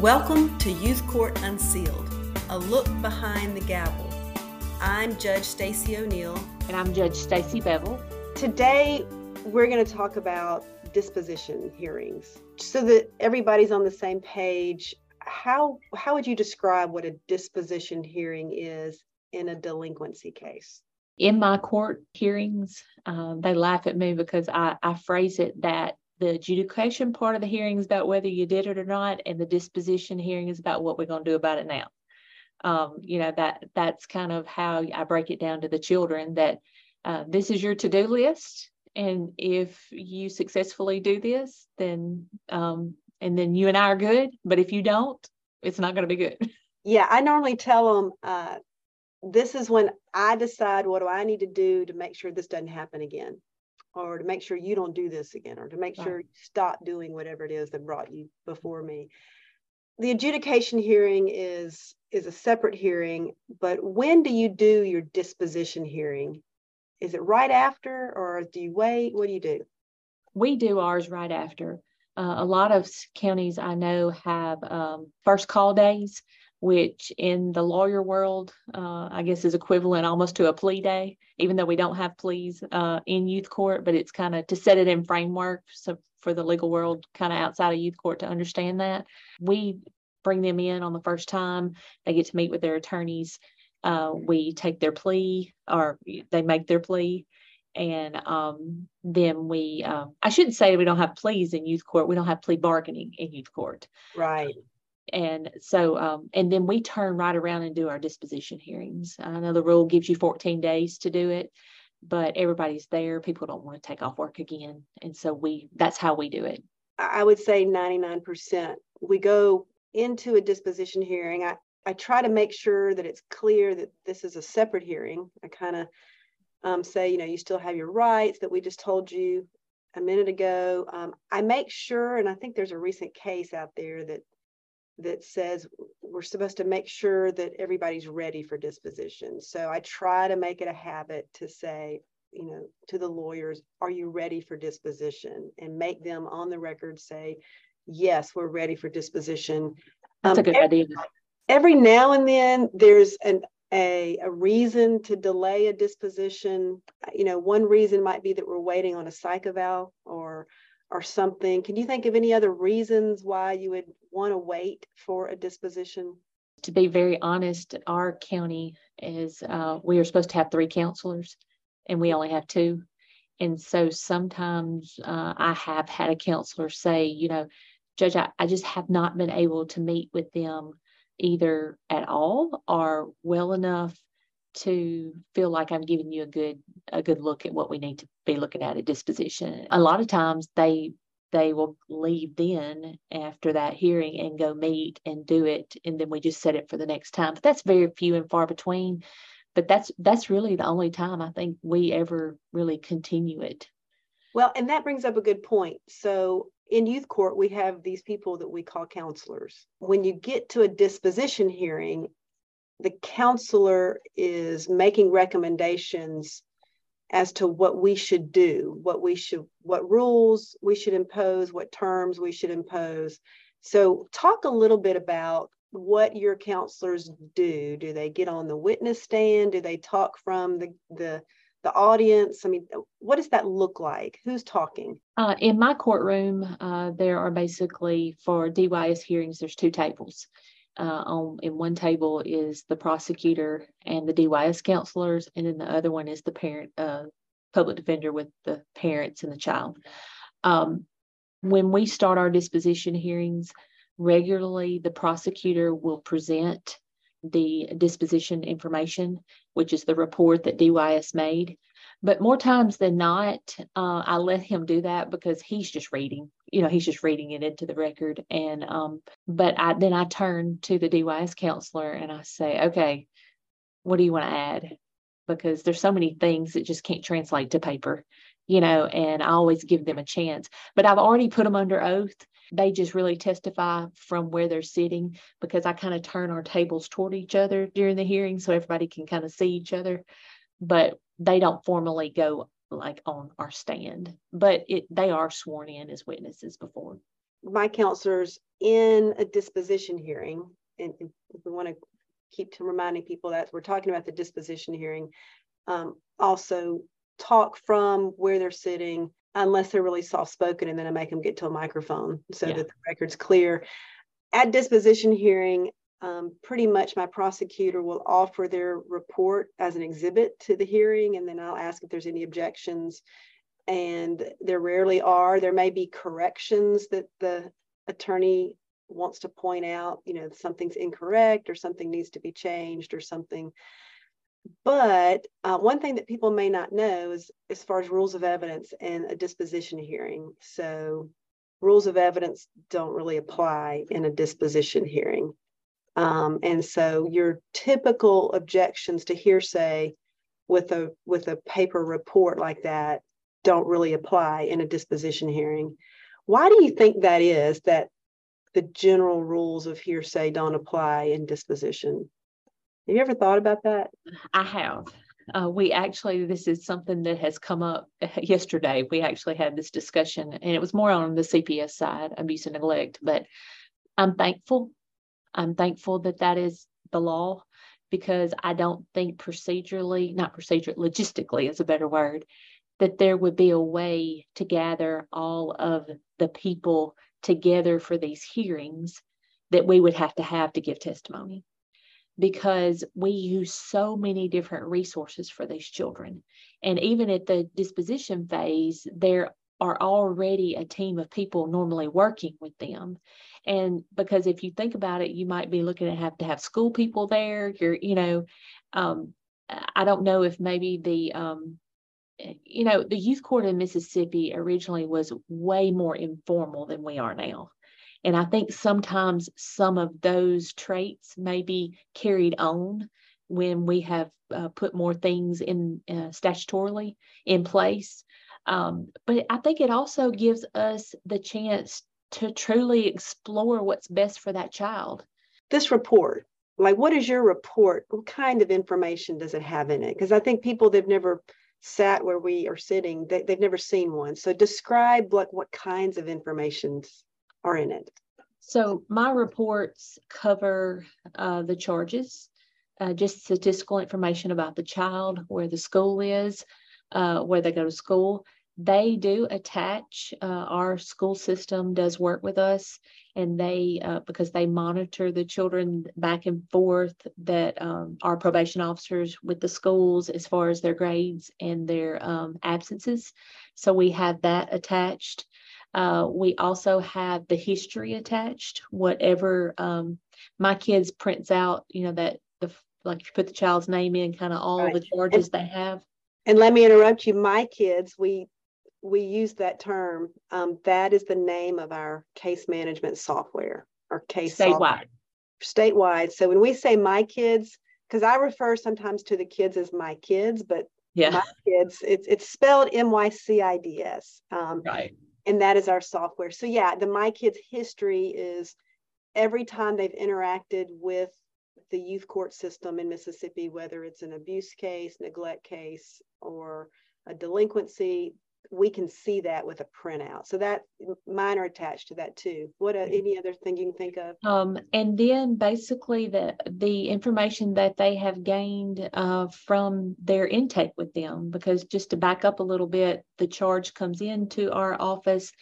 Welcome to Youth Court Unsealed, a look behind the gavel. I'm Judge Staci O'Neal. And I'm Judge Staci Bevill. Today, we're going to talk about disposition hearings so that everybody's on the same page. How, how would you describe what a disposition hearing is in a delinquency case? In my court hearings, uh, they laugh at me because I, I phrase it that the adjudication part of the hearing is about whether you did it or not, and the disposition hearing is about what we're going to do about it now. Um, you know that that's kind of how I break it down to the children that uh, this is your to-do list, and if you successfully do this, then um, and then you and I are good. But if you don't, it's not going to be good. Yeah, I normally tell them uh, this is when I decide what do I need to do to make sure this doesn't happen again or to make sure you don't do this again or to make sure you stop doing whatever it is that brought you before me. The adjudication hearing is is a separate hearing but when do you do your disposition hearing? Is it right after or do you wait? What do you do? We do ours right after. Uh, a lot of counties i know have um, first call days which in the lawyer world, uh, I guess is equivalent almost to a plea day, even though we don't have pleas uh, in youth court, but it's kind of to set it in framework so for the legal world kind of outside of youth court to understand that. We bring them in on the first time, they get to meet with their attorneys. Uh, we take their plea or they make their plea. And um, then we, uh, I shouldn't say we don't have pleas in youth court. We don't have plea bargaining in youth court. Right and so um, and then we turn right around and do our disposition hearings. I know the rule gives you 14 days to do it but everybody's there. People don't want to take off work again. And so we that's how we do it. I would say 99% we go into a disposition hearing. I i try to make sure that it's clear that this is a separate hearing. I kind of um, say you know you still have your rights that we just told you a minute ago. Um, i make sure and i think there's a recent case out there that that says we're supposed to make sure that everybody's ready for disposition. So I try to make it a habit to say, you know, to the lawyers, are you ready for disposition? And make them on the record say, yes, we're ready for disposition. That's um, a good every, idea. Every now and then there's an a, a reason to delay a disposition. You know, one reason might be that we're waiting on a psych eval or or something. Can you think of any other reasons why you would want to wait for a disposition? To be very honest, our county is, uh, we are supposed to have three counselors and we only have two. And so sometimes uh, I have had a counselor say, you know, Judge, I, I just have not been able to meet with them either at all or well enough to feel like I'm giving you a good a good look at what we need to be looking at at disposition. A lot of times they they will leave then after that hearing and go meet and do it and then we just set it for the next time. But that's very few and far between. But that's that's really the only time I think we ever really continue it. Well, and that brings up a good point. So in youth court, we have these people that we call counselors. When you get to a disposition hearing, the counselor is making recommendations as to what we should do, what we should, what rules we should impose, what terms we should impose. So, talk a little bit about what your counselors do. Do they get on the witness stand? Do they talk from the the the audience? I mean, what does that look like? Who's talking? Uh, in my courtroom, uh, there are basically for DYS hearings, there's two tables uh, on in one table is the prosecutor and the DYS counselors, and then the other one is the parent uh, public defender with the parents and the child. Um, when we start our disposition hearings, regularly the prosecutor will present the disposition information, which is the report that DYS made. But more times than not, uh, I let him do that because he's just reading. You know, he's just reading it into the record. And um, but I then I turn to the DYS counselor and I say, okay, what do you want to add? Because there's so many things that just can't translate to paper, you know. And I always give them a chance. But I've already put them under oath. They just really testify from where they're sitting because I kind of turn our tables toward each other during the hearing so everybody can kind of see each other. But they don't formally go like on our stand, but it they are sworn in as witnesses before. my counselors in a disposition hearing, and, and we want to keep to reminding people that we're talking about the disposition hearing, um, also talk from where they're sitting, unless they're really soft spoken, and then I make them get to a microphone so yeah. that the record's clear. At disposition hearing, um, pretty much my prosecutor will offer their report as an exhibit to the hearing, and then I'll ask if there's any objections. And there rarely are. There may be corrections that the attorney wants to point out, you know, something's incorrect or something needs to be changed or something. But uh, one thing that people may not know is as far as rules of evidence and a disposition hearing. So, rules of evidence don't really apply in a disposition hearing. Um, and so your typical objections to hearsay with a with a paper report like that don't really apply in a disposition hearing. Why do you think that is that the general rules of hearsay don't apply in disposition? Have you ever thought about that? I have. Uh, we actually, this is something that has come up yesterday. We actually had this discussion, and it was more on the CPS side, abuse and neglect. But I'm thankful I'm thankful that that is the law because I don't think procedurally, not procedure, logistically is a better word, that there would be a way to gather all of the people together for these hearings that we would have to have to give testimony because we use so many different resources for these children. And even at the disposition phase, there are already a team of people normally working with them. And because if you think about it, you might be looking to have to have school people there. You're, you know, um, I don't know if maybe the, um, you know, the youth court in Mississippi originally was way more informal than we are now. And I think sometimes some of those traits may be carried on when we have uh, put more things in uh, statutorily in place. Um, but I think it also gives us the chance to truly explore what's best for that child. This report, like what is your report? What kind of information does it have in it? Because I think people that have never sat where we are sitting, they, have never seen one. So describe like what kinds of informations are in it. So my reports cover uh, the charges, uh, just statistical information about the child, where the school is, uh, where they go to school. They do attach, uh, our school system does work with us, and they, uh, because they monitor the children back and forth, that um, our probation officers with the schools as far as their grades and their um, absences. So we have that attached. Uh, we also have the history attached, whatever um, my kids prints out, you know, that the like if you put the child's name in, kind of all right. the charges and, they have. And let me interrupt you. My kids, we we use that term. Um, that is the name of our case management software or case statewide. Software. Statewide. So when we say my kids, because I refer sometimes to the kids as my kids, but yeah, my kids, it's it's spelled M Y C I D S. Um, right. And that is our software. So yeah, the my kids history is every time they've interacted with the youth court system in Mississippi, whether it's an abuse case, neglect case, or a delinquency, we can see that with a printout. So that mine are attached to that too. What uh, any other thing you can think of? Um, and then basically the the information that they have gained uh, from their intake with them, because just to back up a little bit, the charge comes into our office.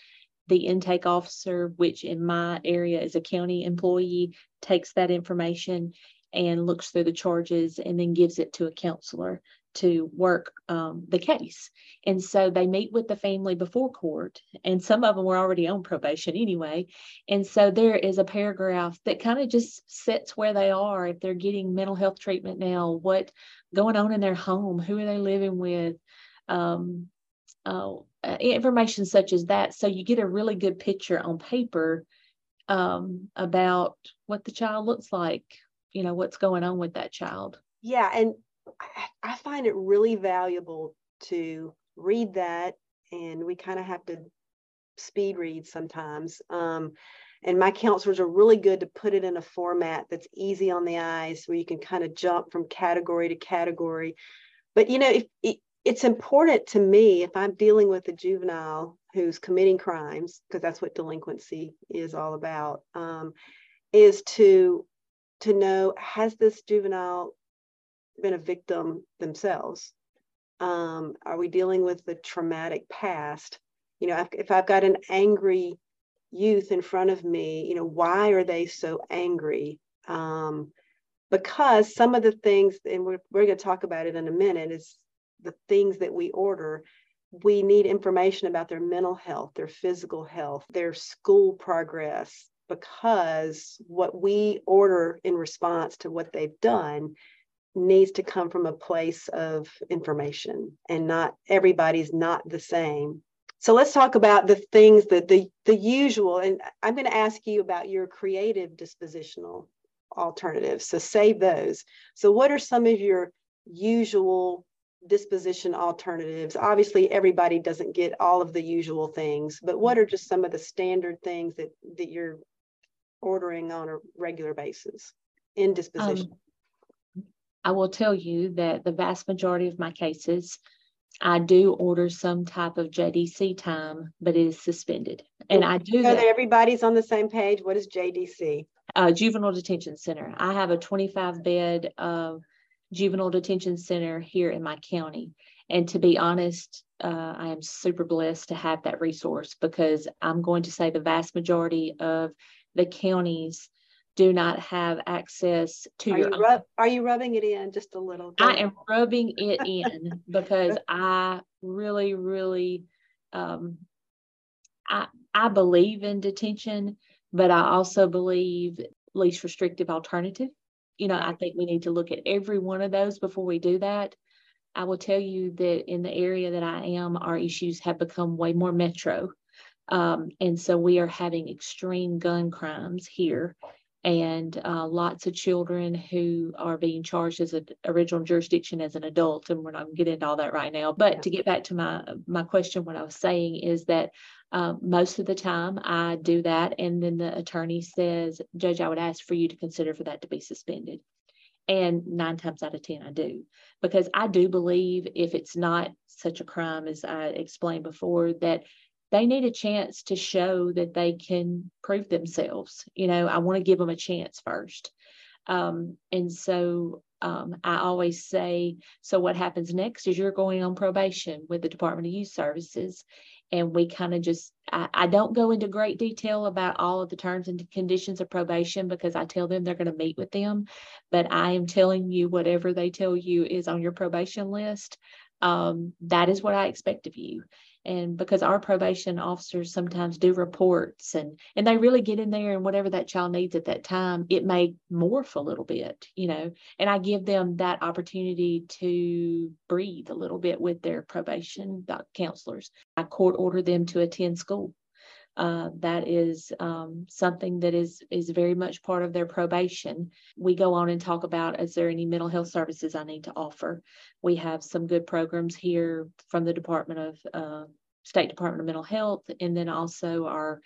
The intake officer, which in my area is a county employee, takes that information and looks through the charges and then gives it to a counselor to work um, the case. And so they meet with the family before court, and some of them were already on probation anyway. And so there is a paragraph that kind of just sets where they are if they're getting mental health treatment now, what going on in their home, who are they living with, um, uh, information such as that. So you get a really good picture on paper um, about what the child looks like, you know, what's going on with that child. Yeah, and I find it really valuable to read that, and we kind of have to speed read sometimes. Um, and my counselors are really good to put it in a format that's easy on the eyes, where you can kind of jump from category to category. But you know, if it, it's important to me if I'm dealing with a juvenile who's committing crimes, because that's what delinquency is all about, um, is to to know has this juvenile been a victim themselves? Um, are we dealing with the traumatic past? You know, if, I've got an angry youth in front of me, you know, why are they so angry? Um, because some of the things, and we're, we're going to talk about it in a minute, is the things that we order we need information about their mental health, their physical health, their school progress, because what we order in response to what they've done needs to come from a place of information and not everybody's not the same. So let's talk about the things that the the usual and i'm going to ask you about your creative dispositional alternatives. So save those. So what are some of your usual disposition alternatives? Obviously everybody doesn't get all of the usual things but what are just some of the standard things that that you're ordering on a regular basis in disposition? Um, I will tell you that the vast majority of my cases, I do order some type of JDC time, but it is suspended. And I do know that everybody's on the same page. What is JDC? Uh, juvenile Detention Center. I have a 25 bed uh, juvenile detention center here in my county. And to be honest, uh, I am super blessed to have that resource because I'm going to say the vast majority of the counties do not have access to are your you rub, are you rubbing it in just a little Bit? i am rubbing it in because i really really um, i i believe in detention but i also believe least restrictive alternative. You know i think we need to look at every one of those before we do that. I will tell you that in the area that i am our issues have become way more metro. Um, and so we are having extreme gun crimes here and uh, lots of children who are being charged as an original jurisdiction as an adult and we're not going to get into all that right now. But yeah. to get back to my my question what i was saying is that um, most of the time i do that and then the attorney says judge i would ask for you to consider for that to be suspended. And nine times out of ten i do. Because i do believe if it's not such a crime as i explained before that they need a chance to show that they can prove themselves. You know, I want to give them a chance first. Um, and so um, I always say, so what happens next is you're going on probation with the Department of Youth Services. And we kind of just, I, I, don't go into great detail about all of the terms and conditions of probation because I tell them they're going to meet with them. But I am telling you, whatever they tell you is on your probation list, um, that is what I expect of you and because our probation officers sometimes do reports and and they really get in there and whatever that child needs at that time it may morph a little bit you know and i give them that opportunity to breathe a little bit with their probation counselors. I court order them to attend school uh, that is um, something that is is very much part of their probation. We go on and talk about is there any mental health services I need to offer. We have some good programs here from the Department of uh, State Department of Mental Health, and then also our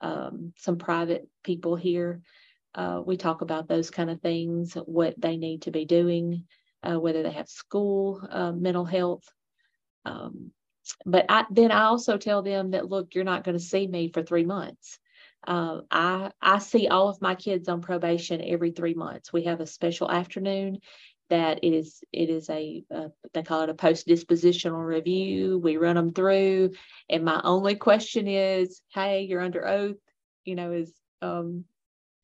um, some private people here. Uh, we talk about those kind of things, what they need to be doing, uh, whether they have school uh, mental health. Um, but I, then I also tell them that look, you're not going to see me for three months. Uh, I I see all of my kids on probation every three months. We have a special afternoon that is it is a, a they call it a post dispositional review. We run them through, and my only question is, hey, you're under oath. You know, is um,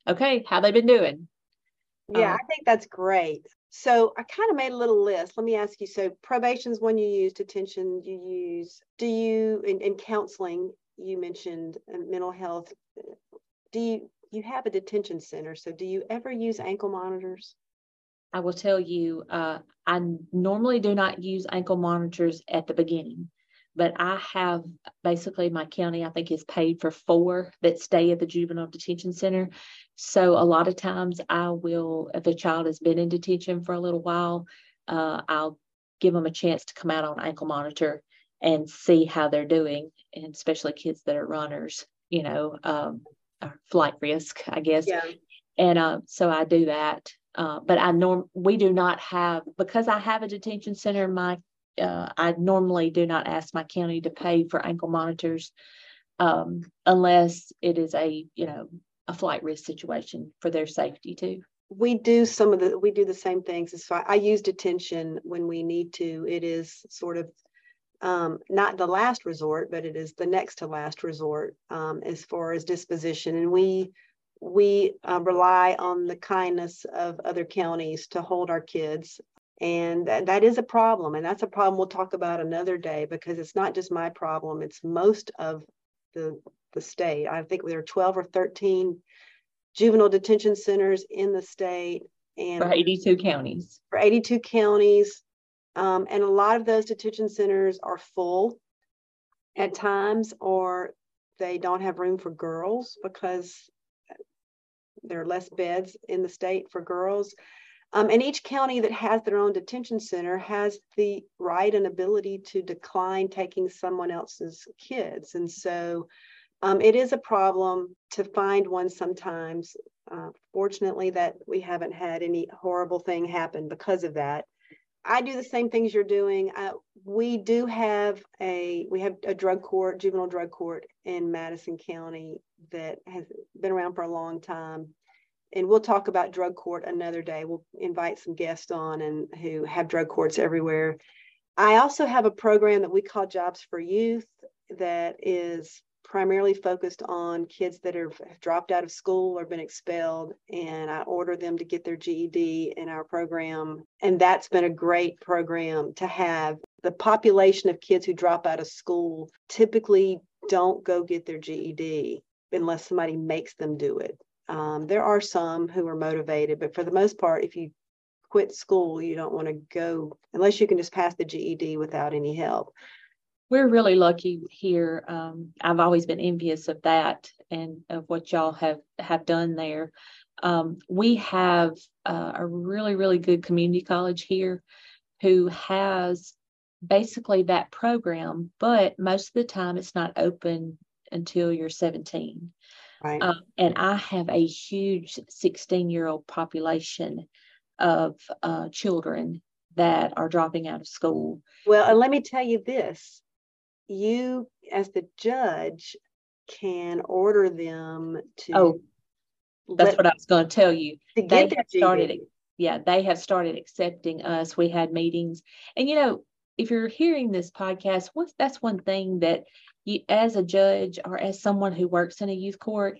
okay. How they been doing? Yeah, um, I think that's great. So I kind of made a little list. Let me ask you. So probation is one you use, detention you use. Do you in, in counseling? You mentioned uh, mental health. Do you you have a detention center? So do you ever use ankle monitors? I will tell you, uh, I normally do not use ankle monitors at the beginning, but I have basically my county, I think, is paid for four that stay at the juvenile detention center. So a lot of times I will, if a child has been in detention for a little while, uh, I'll give them a chance to come out on ankle monitor and see how they're doing, and especially kids that are runners, you know, um, flight risk, I guess. Yeah. And uh, so I do that. Uh, but I norm we do not have because I have a detention center in my uh, I normally do not ask my county to pay for ankle monitors um, unless it is a, you know, a flight risk situation for their safety too. We do some of the, we do the same things. As far, I use detention when we need to. It is sort of um, not the last resort, but it is the next to last resort um, as far as disposition. And we we uh, rely on the kindness of other counties to hold our kids. And that, that is a problem. And that's a problem we'll talk about another day because it's not just my problem, it's most of the, the state. I think there are 12 or 13 juvenile detention centers in the state. And for 82 counties. For 82 counties. Um, and a lot of those detention centers are full at times, or they don't have room for girls because there are less beds in the state for girls. Um, and each county that has their own detention center has the right and ability to decline taking someone else's kids. And so um, it is a problem to find one sometimes. Uh, fortunately, that we haven't had any horrible thing happen because of that. I do the same things you're doing. Uh, we do have a we have a drug court, juvenile drug court in Madison County that has been around for a long time. And we'll talk about drug court another day. We'll invite some guests on and who have drug courts everywhere. I also have a program that we call Jobs for Youth that is primarily focused on kids that have dropped out of school or been expelled and i order them to get their ged in our program and that's been a great program to have the population of kids who drop out of school typically don't go get their ged unless somebody makes them do it um, there are some who are motivated but for the most part if you quit school you don't want to go unless you can just pass the ged without any help we're really lucky here. Um, I've always been envious of that and of what y'all have have done there. Um, we have uh, a really really good community college here, who has basically that program, but most of the time it's not open until you're 17. Right. Um, and I have a huge 16 year old population of uh, children that are dropping out of school. Well, and let me tell you this. You as the judge can order them to oh that's what i was going to tell you. They have started yeah they have started accepting us. We had meetings. And you know if you're hearing this podcast what's that's one thing that you as a judge or as someone who works in a youth court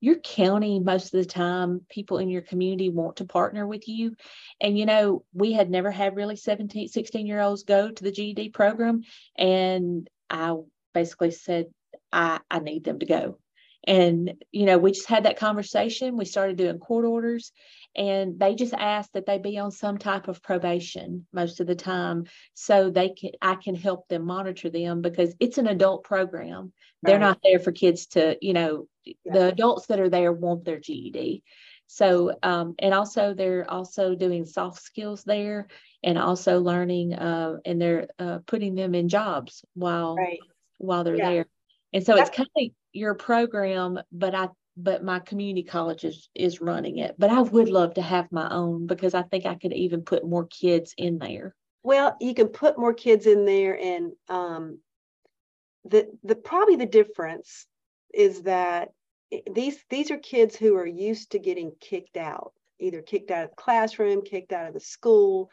your county most of the time people in your community want to partner with you and you know we had never had really 17 16 year olds go to the ged program and I basically said, I, I need them to go. And, you know, we just had that conversation. We started doing court orders, and they just ask that they be on some type of probation most of the time so they can I can help them monitor them because it's an adult program. They're not there for kids to, you know, yeah. the adults that are there want their GED. So, um, and also they're also doing soft skills there and also learning, uh, and they're uh, putting them in jobs while right. while they're yeah. there. And so That's- it's kind of your program, but I but my community college is is running it. But I would love to have my own because I think I could even put more kids in there. Well, you can put more kids in there, and um, the the probably the difference is that these these are kids who are used to getting kicked out either kicked out of the classroom kicked out of the school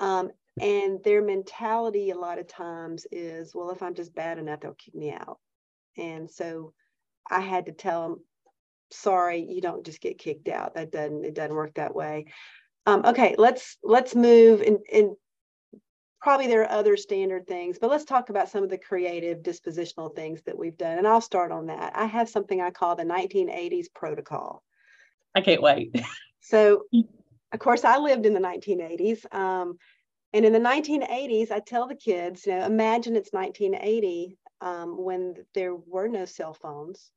um, and their mentality a lot of times is well if i'm just bad enough they'll kick me out and so i had to tell them sorry you don't just get kicked out that doesn't it doesn't work that way um, okay let's let's move and, and probably there are other standard things, but let's talk about some of the creative dispositional things that we've done. And I'll start on that. I have something I call the 1980s protocol. I can't wait. so, of course, I lived in the 1980s. Um, and in the 1980s, I tell the kids, you know, imagine it's 1980 um, when there were no cell phones,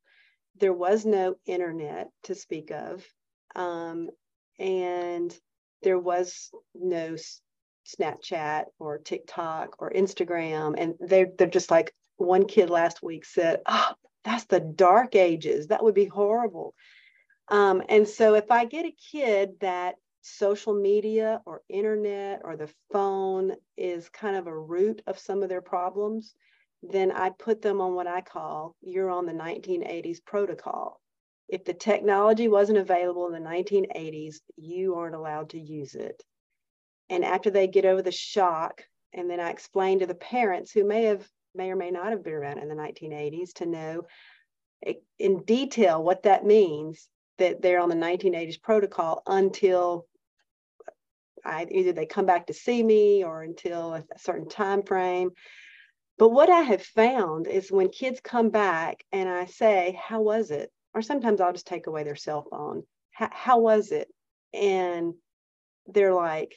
there was no internet to speak of, um, and there was no Snapchat or TikTok or Instagram. And they're, they're just like, one kid last week said, Oh, that's the dark ages. That would be horrible. Um, and so if I get a kid that social media or internet or the phone is kind of a root of some of their problems, then I put them on what I call you're on the 1980s protocol. If the technology wasn't available in the 1980s, you aren't allowed to use it. And after they get over the shock, and then I explain to the parents who may have may or may not have been around in the 1980s to know eh, in detail what that means that they're on the 1980s protocol until I, either they come back to see me or until a, a certain time frame. But what I have found is when kids come back and I say, How was it? Or sometimes I'll just take away their cell phone. How was it? And they're like,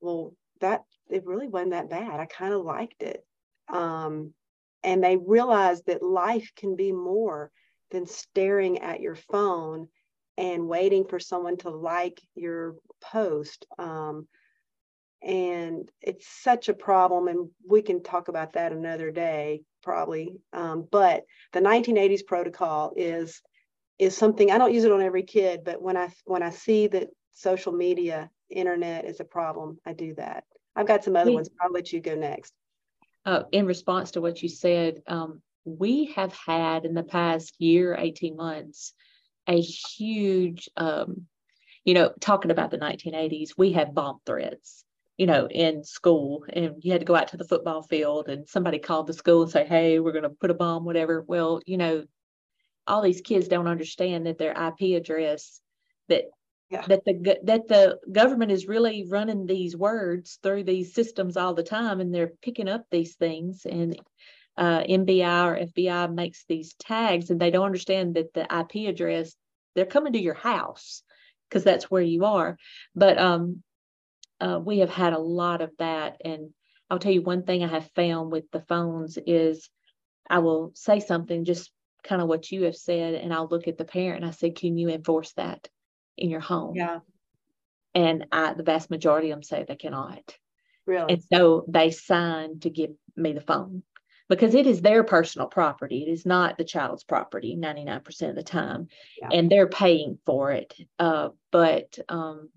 Well, that it really wasn't that bad. I kind of liked it. Um, and they realize that life can be more than staring at your phone and waiting for someone to like your post. Um, and it's such a problem, and we can talk about that another day, probably. Um, but the 1980s protocol is is something I don't use it on every kid, but when I when I see that social media, internet is a problem, I do that. I've got some other ones. I'll let you go next. Uh, in response to what you said, um, we have had in the past year, 18 months, a huge, um, you know, talking about the 1980s, we had bomb threats, you know, in school, and you had to go out to the football field, and somebody called the school and say, "Hey, we're going to put a bomb, whatever." Well, you know, all these kids don't understand that their IP address, that yeah. that the that the government is really running these words through these systems all the time, and they're picking up these things and uh, MBI or FBI makes these tags and they don't understand that the IP address, they're coming to your house because that's where you are. But um, uh, we have had a lot of that. And I'll tell you one thing I have found with the phones is I will say something, just kind of what you have said, and I'll look at the parent and I say, Can you enforce that in your home? Yeah. And I, the vast majority of them say they cannot. Really? And so they sign to give me the phone because it is their personal property. It is not the child's property 99% of the time. Yeah. And they're paying for it. Uh, but um,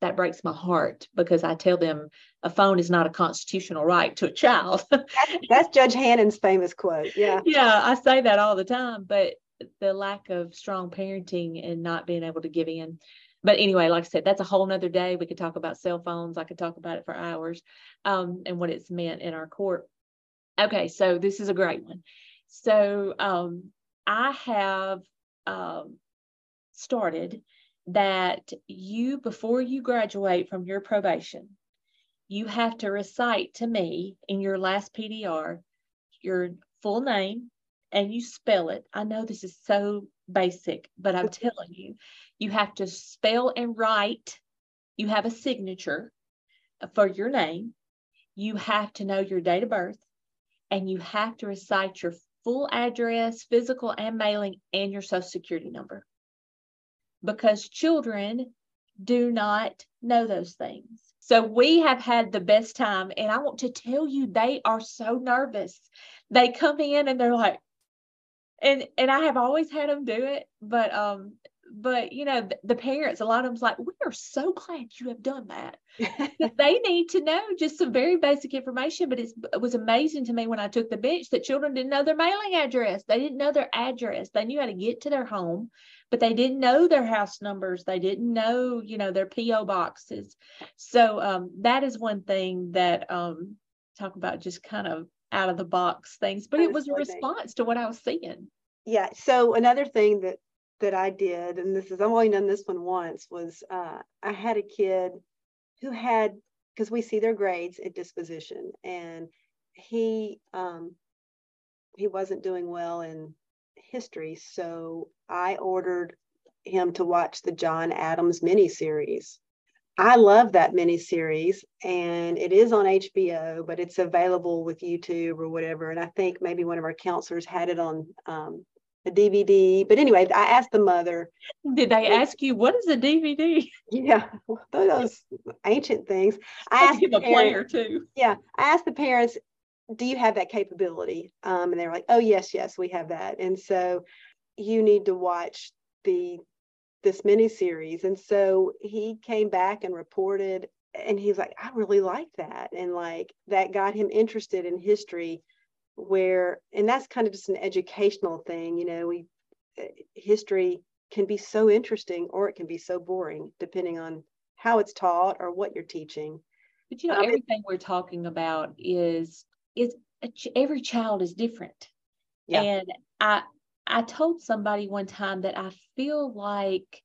that breaks my heart because I tell them a phone is not a constitutional right to a child. that's, that's Judge Hannon's famous quote. Yeah. Yeah, I say that all the time. But the lack of strong parenting and not being able to give in. But anyway, like I said, that's a whole nother day. We could talk about cell phones. I could talk about it for hours um, and what it's meant in our court Okay, so this is a great one. So um, I have um, started that you, before you graduate from your probation, you have to recite to me in your last PDR your full name and you spell it. I know this is so basic, but I'm telling you, you have to spell and write. You have a signature for your name. You have to know your date of birth and you have to recite your full address, physical and mailing, and your social security number. Because children do not know those things. So we have had the best time. And I want to tell you, they are so nervous. They come in and they're like, and and I have always had them do it, but um, but you know the, the parents a lot of them's like we are so glad you have done that they need to know just some very basic information but it was amazing to me when i took the bench that children didn't know their mailing address they didn't know their address they knew how to get to their home but they didn't know their house numbers. They didn't know you know their po boxes. So um, that is one thing that um, talk about just kind of out of the box things but it was a response to what i was seeing. Yeah so another thing that that I did, and this is I've only done this one once, was uh, I had a kid who had because we see their grades at disposition, and he um, he wasn't doing well in history, so I ordered him to watch the John Adams miniseries. I love that miniseries, and it is on HBO, but it's available with YouTube or whatever. And I think maybe one of our counselors had it on um, a DVD. But anyway, I asked the mother. Did they ask you what is a DVD? Yeah, those ancient things. I asked the player too. Yeah, I asked the parents, "Do you have that capability?" Um, and they were like, "Oh yes, yes, we have that." And so you need to watch the this mini series. And so he came back and reported, and he's like, I really like that. And like that got him interested in history, where, and that's kind of just an educational thing. You know, we, eh, history can be so interesting or it can be so boring, depending on how it's taught or what you're teaching. But you know, um, everything we're talking about is is every child is different. Yeah. And I I told somebody one time that I feel like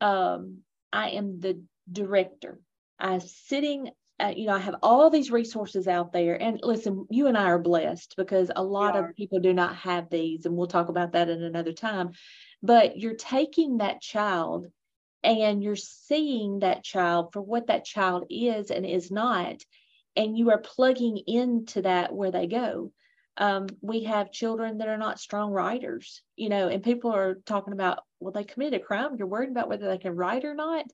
um, I am the director. I'm sitting, uh, you know, I have all these resources out there. And listen, you and I are blessed because a lot of people do not have these, and we'll talk about that in another time. But you're taking that child and you're seeing that child for what that child is and is not, and you are plugging into that where they go um, we have children that are not strong writers, you know, and people are talking about, well, they committed a crime. You're worried about whether they can write or not.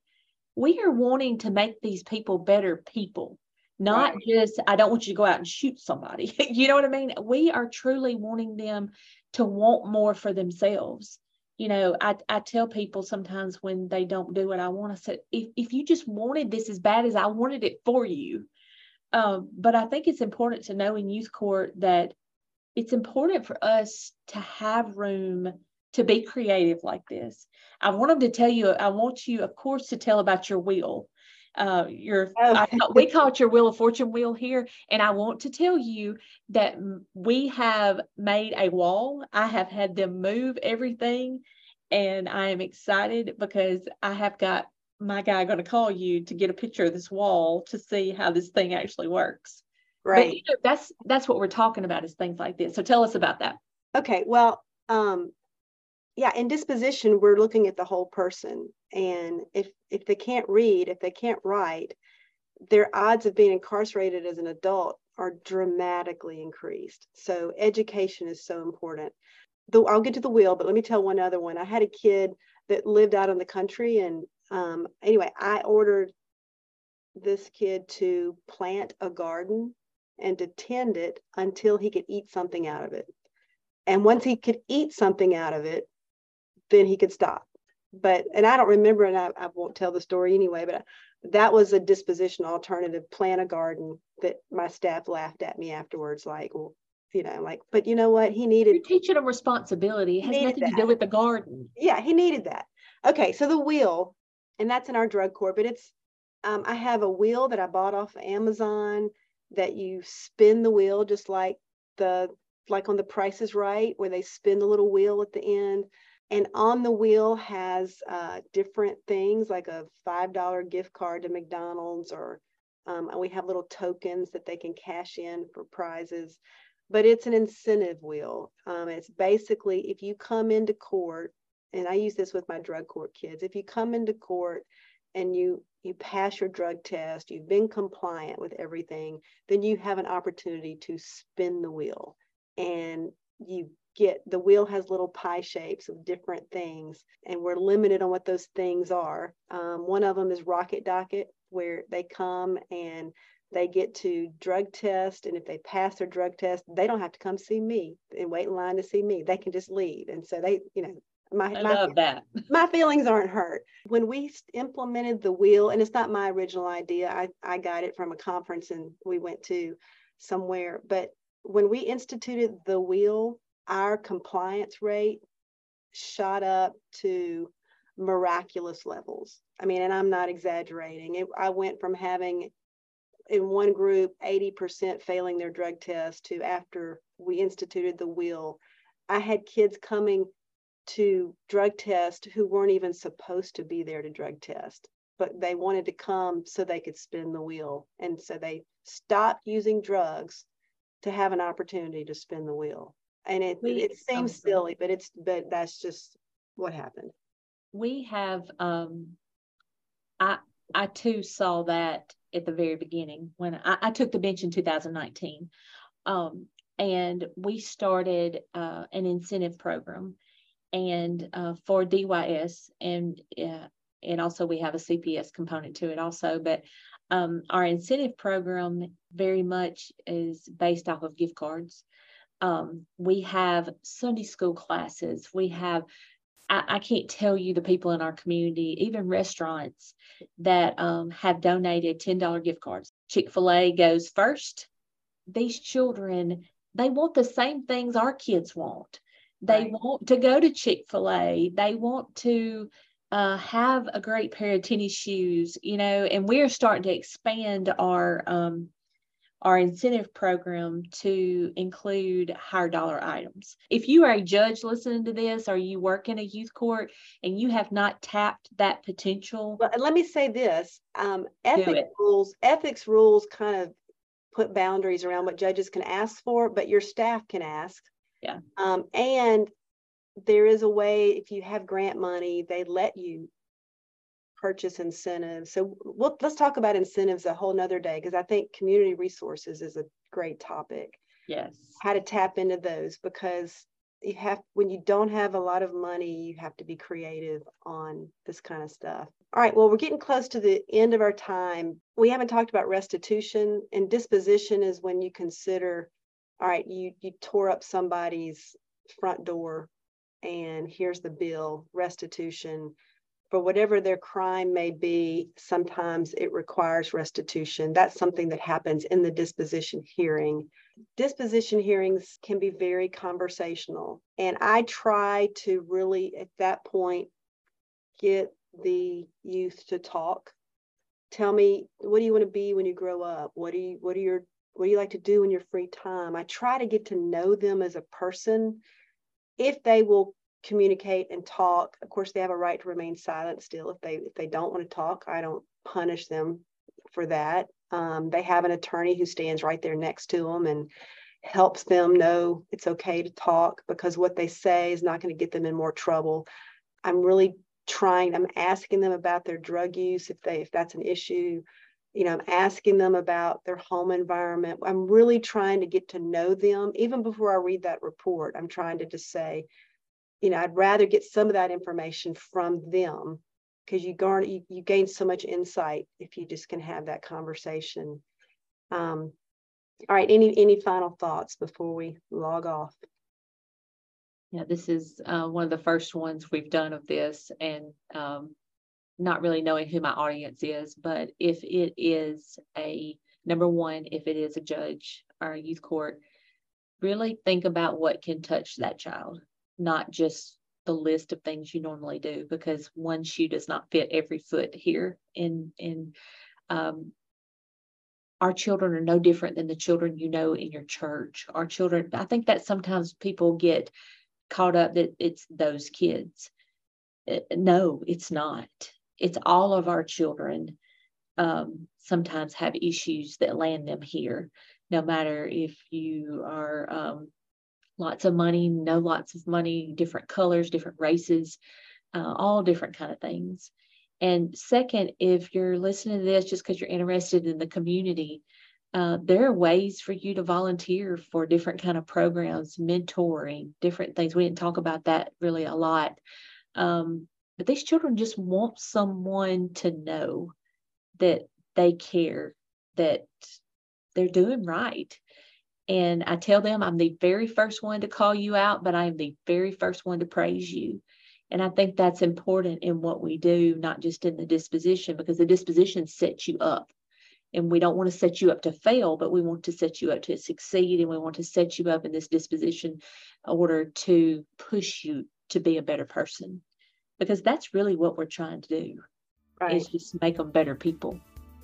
We are wanting to make these people better people, not right. just, I don't want you to go out and shoot somebody. you know what I mean? We are truly wanting them to want more for themselves. You know, I, I tell people sometimes when they don't do what I want, I said, if, if you just wanted this as bad as I wanted it for you, um, but I think it's important to know in youth court that it's important for us to have room to be creative like this. I want them to tell you, I want you, of course, to tell about your wheel. Uh, your oh. I, we call it your wheel of fortune wheel here and i want to tell you that we have made a wall i have had them move everything and i am excited because i have got my guy going to call you to get a picture of this wall to see how this thing actually works Right. But, you know, that's that's what we're talking about is things like this. So tell us about that. Okay. Well, um, yeah, in disposition, we're looking at the whole person. And if if they can't read, if they can't write, their odds of being incarcerated as an adult are dramatically increased. So education is so important. Though I'll get to the wheel, but let me tell one other one. I had a kid that lived out in the country, and um, anyway, I ordered this kid to plant a garden and to tend it until he could eat something out of it. And once he could eat something out of it, then he could stop. But, and I don't remember, and I, I won't tell the story anyway, but that was a disposition alternative, plant a garden that my staff laughed at me afterwards, like, well, you know, like, but you know what? He needed. You're teaching him responsibility. It has nothing that. to do with the garden. Yeah, he needed that. Okay, so the wheel, and that's in our drug court, but it's, um, I have a wheel that I bought off of Amazon that you spin the wheel just like the like on the price is right where they spin the little wheel at the end. And on the wheel has uh, different things like a five dollar gift card to mcdonald's or um, we have little tokens that they can cash in for prizes. But it's an incentive wheel. Um, it's basically if you come into court and i use this with my drug court kids if you come into court and you you pass your drug test, you've been compliant with everything, then you have an opportunity to spin the wheel. And you get the wheel has little pie shapes of different things, and we're limited on what those things are. Um, one of them is Rocket Docket, where they come and they get to drug test and if they pass their drug test they don't have to come see me and wait in line to see me they can just leave and so they you know my, I my, love that. my feelings aren't hurt. When we implemented the wheel, and it's not my original idea, I, I got it from a conference and we went to somewhere. But when we instituted the wheel, our compliance rate shot up to miraculous levels. I mean, and I'm not exaggerating. It, I went from having in one group 80% failing their drug test to after we instituted the wheel, I had kids coming to drug test who weren't even supposed to be there to drug test, but they wanted to come so they could spin the wheel. And so they stopped using drugs to have an opportunity to spin the wheel. And it, we, it seems silly, but it's but that's just what happened. We have um I I too saw that at the very beginning when I, I took the bench in 2019. Um, and we started uh, an incentive program and uh, for DYS and uh, and also we have a CPS component to it also. But um, our incentive program very much is based off of gift cards. Um, we have Sunday school classes. We have I, I can't tell you the people in our community, even restaurants that um, have donated $10 gift cards. Chick fil A goes first. These children, they want the same things our kids want. They right. want to go to Chick fil A. They want to uh, have a great pair of tennis shoes, you know, and we're starting to expand our um, our incentive program to include higher dollar items. If you are a judge listening to this or you work in a youth court and you have not tapped that potential. Well, let me say this um, ethics rules, ethics rules kind of put boundaries around what judges can ask for, but your staff can ask. Yeah. Um, and there is a way, if you have grant money, they let you purchase incentives. So we'll, let's talk about incentives a whole nother day because I think community resources is a great topic. Yes. How to tap into those because you have when you don't have a lot of money, you have to be creative on this kind of stuff. All right, well, we're getting close to the end of our time. We haven't talked about restitution and disposition is when you consider, all right, you you tore up somebody's front door and here's the bill, restitution for whatever their crime may be, sometimes it requires restitution. That's something that happens in the disposition hearing. Disposition hearings can be very conversational. And I try to really, at that point, get the youth to talk. Tell me, what do you want to be when you grow up? What do you, what are your, what do you like to do in your free time? I try to get to know them as a person. If they will communicate and talk. Of course, they have a right to remain silent still. If they if they don't want to talk, I don't punish them for that. Um, they have an attorney who stands right there next to them and helps them know it's okay to talk because what they say is not going to get them in more trouble. I'm really trying. I'm asking them about their drug use if they if that's an issue. You know, I'm asking them about their home environment. I'm really trying to get to know them even before I read that report. I'm trying to just say, you know, I'd rather get some of that information from them because you garner you, you, gain so much insight if you just can have that conversation. Um, all right, any any final thoughts before we log off? Yeah, this is uh, one of the first ones we've done of this, and um, not really knowing who my audience is, but if it is a number one, if it is a judge or a youth court, really think about what can touch that child not just the list of things you normally do because one shoe does not fit every foot here in in um, our children are no different than the children you know in your church. Our children i think that sometimes people get caught up that it's those kids. Uh, no it's not. It's all of our children um, sometimes have issues that land them here. No matter if you are um, lots of money, no lots of money, different colors, different races, uh, all different kind of things. And second, if you're listening to this just because you're interested in the community, uh, there are ways for you to volunteer for different kind of programs, mentoring, different things. We didn't talk about that really a lot. Um, but these children just want someone to know that they care, that they're doing right. And I tell them I'm the very first one to call you out, but I am the very first one to praise you. And I think that's important in what we do, not just in the disposition, because the disposition sets you up. And we don't want to set you up to fail, but we want to set you up to succeed. And we want to set you up in this disposition order to push you to be a better person. Because that's really what we're trying to do right. is just make them better people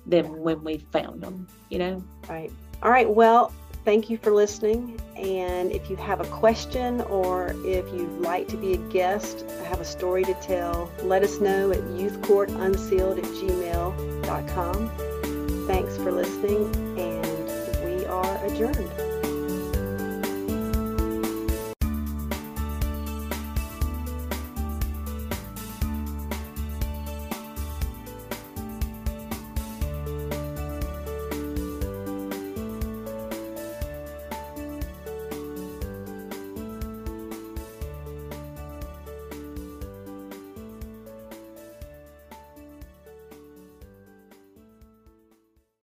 than when we found them, you know? Right. All right. Well, thank you for listening. And if you have a question or if you'd like to be a guest, have a story to tell, let us know at youthcourtunsealed at gmail.com. Thanks for listening, and we are adjourned.